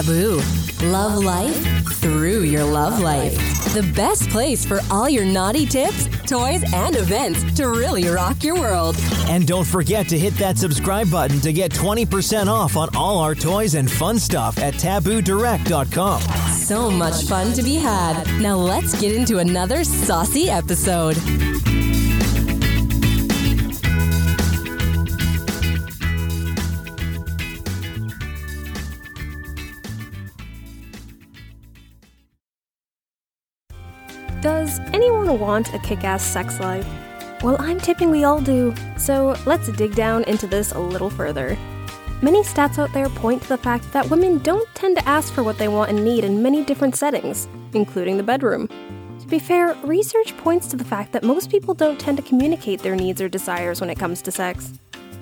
Tabuu. Love life through your love life. The best place for all your naughty tips, toys, and events to really rock your world. And don't forget to hit that subscribe button to get 20% off on all our toys and fun stuff at tabuudirect.com. So much fun to be had. Now let's get into another saucy episode. Does anyone want a kick ass sex life? Well, I'm tipping we all do, so let's dig down into this a little further. Many stats out there point to the fact that women don't tend to ask for what they want and need in many different settings, including the bedroom. To be fair, research points to the fact that most people don't tend to communicate their needs or desires when it comes to sex.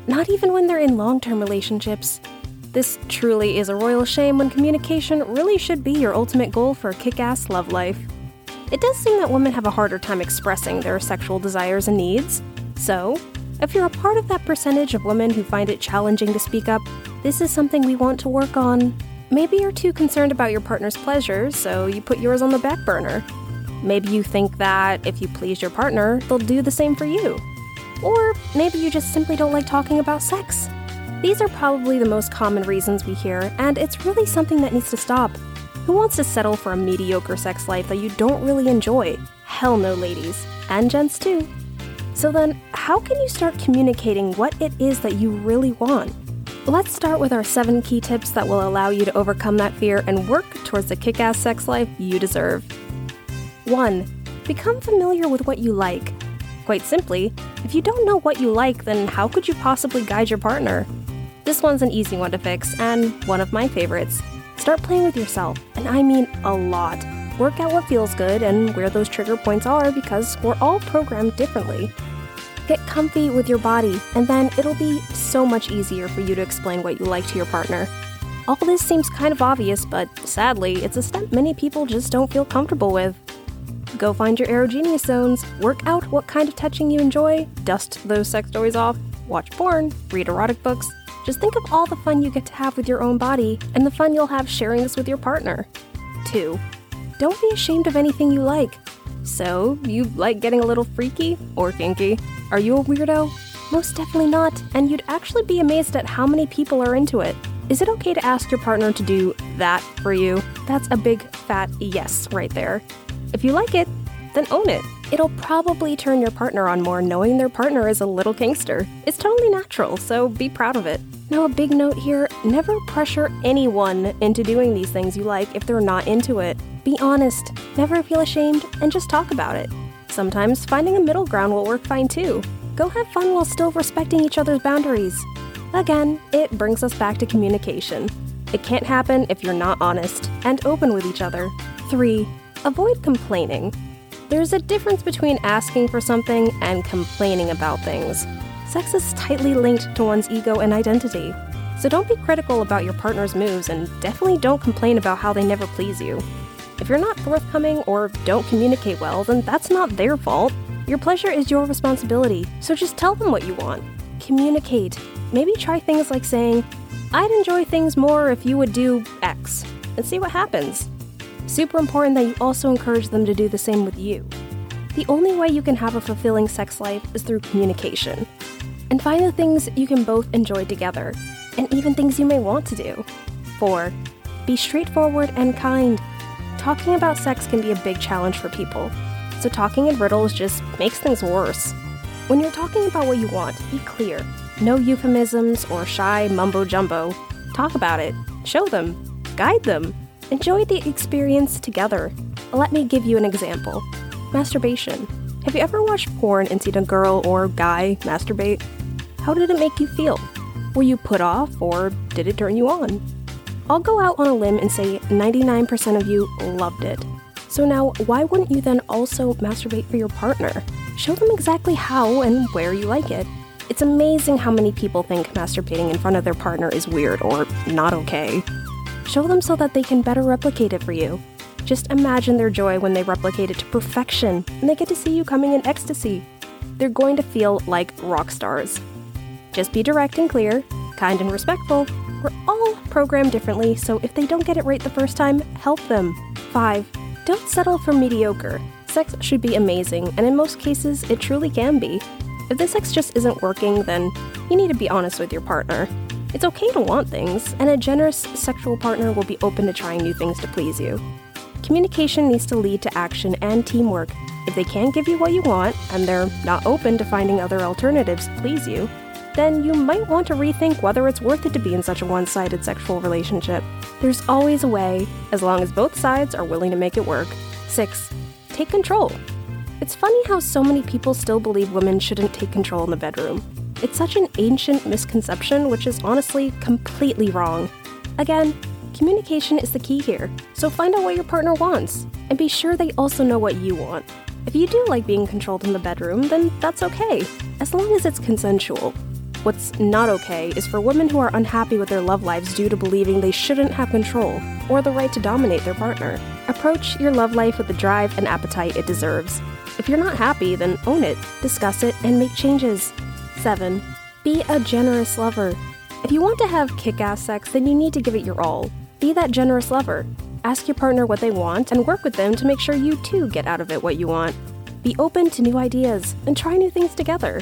Not even when they're in long term relationships. This truly is a royal shame when communication really should be your ultimate goal for a kick ass love life. It does seem that women have a harder time expressing their sexual desires and needs. So, if you're a part of that percentage of women who find it challenging to speak up, this is something we want to work on. Maybe you're too concerned about your partner's pleasure, so you put yours on the back burner. Maybe you think that if you please your partner, they'll do the same for you. Or maybe you just simply don't like talking about sex. These are probably the most common reasons we hear, and it's really something that needs to stop. Who wants to settle for a mediocre sex life that you don't really enjoy? Hell no, ladies. And gents too. So then, how can you start communicating what it is that you really want? Let's start with our seven key tips that will allow you to overcome that fear and work towards the kick ass sex life you deserve. 1. Become familiar with what you like. Quite simply, if you don't know what you like, then how could you possibly guide your partner? This one's an easy one to fix, and one of my favorites. Start playing with yourself, and I mean a lot. Work out what feels good and where those trigger points are because we're all programmed differently. Get comfy with your body, and then it'll be so much easier for you to explain what you like to your partner. All this seems kind of obvious, but sadly, it's a step many people just don't feel comfortable with. Go find your erogenous zones, work out what kind of touching you enjoy, dust those sex toys off, watch porn, read erotic books, just think of all the fun you get to have with your own body and the fun you'll have sharing this with your partner. 2. Don't be ashamed of anything you like. So, you like getting a little freaky or kinky? Are you a weirdo? Most definitely not, and you'd actually be amazed at how many people are into it. Is it okay to ask your partner to do that for you? That's a big fat yes right there. If you like it, then own it. It'll probably turn your partner on more knowing their partner is a little kinkster. It's totally natural, so be proud of it. Now, a big note here never pressure anyone into doing these things you like if they're not into it. Be honest, never feel ashamed, and just talk about it. Sometimes finding a middle ground will work fine too. Go have fun while still respecting each other's boundaries. Again, it brings us back to communication. It can't happen if you're not honest and open with each other. 3. Avoid complaining. There's a difference between asking for something and complaining about things. Sex is tightly linked to one's ego and identity. So don't be critical about your partner's moves and definitely don't complain about how they never please you. If you're not forthcoming or don't communicate well, then that's not their fault. Your pleasure is your responsibility, so just tell them what you want. Communicate. Maybe try things like saying, I'd enjoy things more if you would do X, and see what happens. Super important that you also encourage them to do the same with you. The only way you can have a fulfilling sex life is through communication and find the things you can both enjoy together, and even things you may want to do. 4. Be straightforward and kind. Talking about sex can be a big challenge for people, so talking in riddles just makes things worse. When you're talking about what you want, be clear. No euphemisms or shy mumbo jumbo. Talk about it, show them, guide them, enjoy the experience together. Let me give you an example masturbation. Have you ever watched porn and seen a girl or guy masturbate? How did it make you feel? Were you put off or did it turn you on? I'll go out on a limb and say 99% of you loved it. So now, why wouldn't you then also masturbate for your partner? Show them exactly how and where you like it. It's amazing how many people think masturbating in front of their partner is weird or not okay. Show them so that they can better replicate it for you. Just imagine their joy when they replicate it to perfection and they get to see you coming in ecstasy. They're going to feel like rock stars. Just be direct and clear, kind and respectful, We're all programmed differently, so if they don't get it right the first time, help them. 5. Don't settle for mediocre. Sex should be amazing, and in most cases, it truly can be. If the sex just isn't working, then you need to be honest with your partner. It's okay to want things, and a generous sexual partner will be open to trying new things to please you. Communication needs to lead to action and teamwork. If they can't give you what you want, and they're not open to finding other alternatives to please you, then you might want to rethink whether it's worth it to be in such a one sided sexual relationship. There's always a way, as long as both sides are willing to make it work. 6. Take control. It's funny how so many people still believe women shouldn't take control in the bedroom. It's such an ancient misconception, which is honestly completely wrong. Again, communication is the key here, so find out what your partner wants, and be sure they also know what you want. If you do like being controlled in the bedroom, then that's okay, as long as it's consensual. What's not okay is for women who are unhappy with their love lives due to believing they shouldn't have control or the right to dominate their partner. Approach your love life with the drive and appetite it deserves. If you're not happy, then own it, discuss it, and make changes. 7. Be a generous lover. If you want to have kick ass sex, then you need to give it your all. Be that generous lover. Ask your partner what they want and work with them to make sure you too get out of it what you want. Be open to new ideas and try new things together.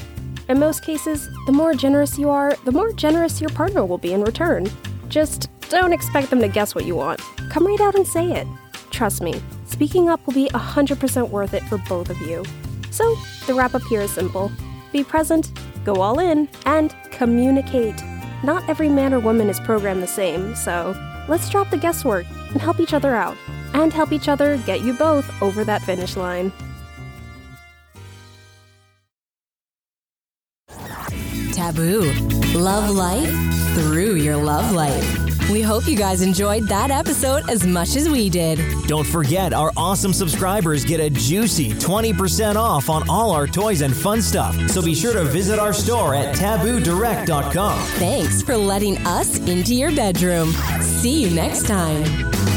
In most cases, the more generous you are, the more generous your partner will be in return. Just don't expect them to guess what you want. Come right out and say it. Trust me, speaking up will be 100% worth it for both of you. So, the wrap up here is simple be present, go all in, and communicate. Not every man or woman is programmed the same, so let's drop the guesswork and help each other out, and help each other get you both over that finish line. Tabuu. Love life through your love life. We hope you guys enjoyed that episode as much as we did. Don't forget, our awesome subscribers get a juicy 20% off on all our toys and fun stuff. So be sure to visit our store at tabuudirect.com. Thanks for letting us into your bedroom. See you next time.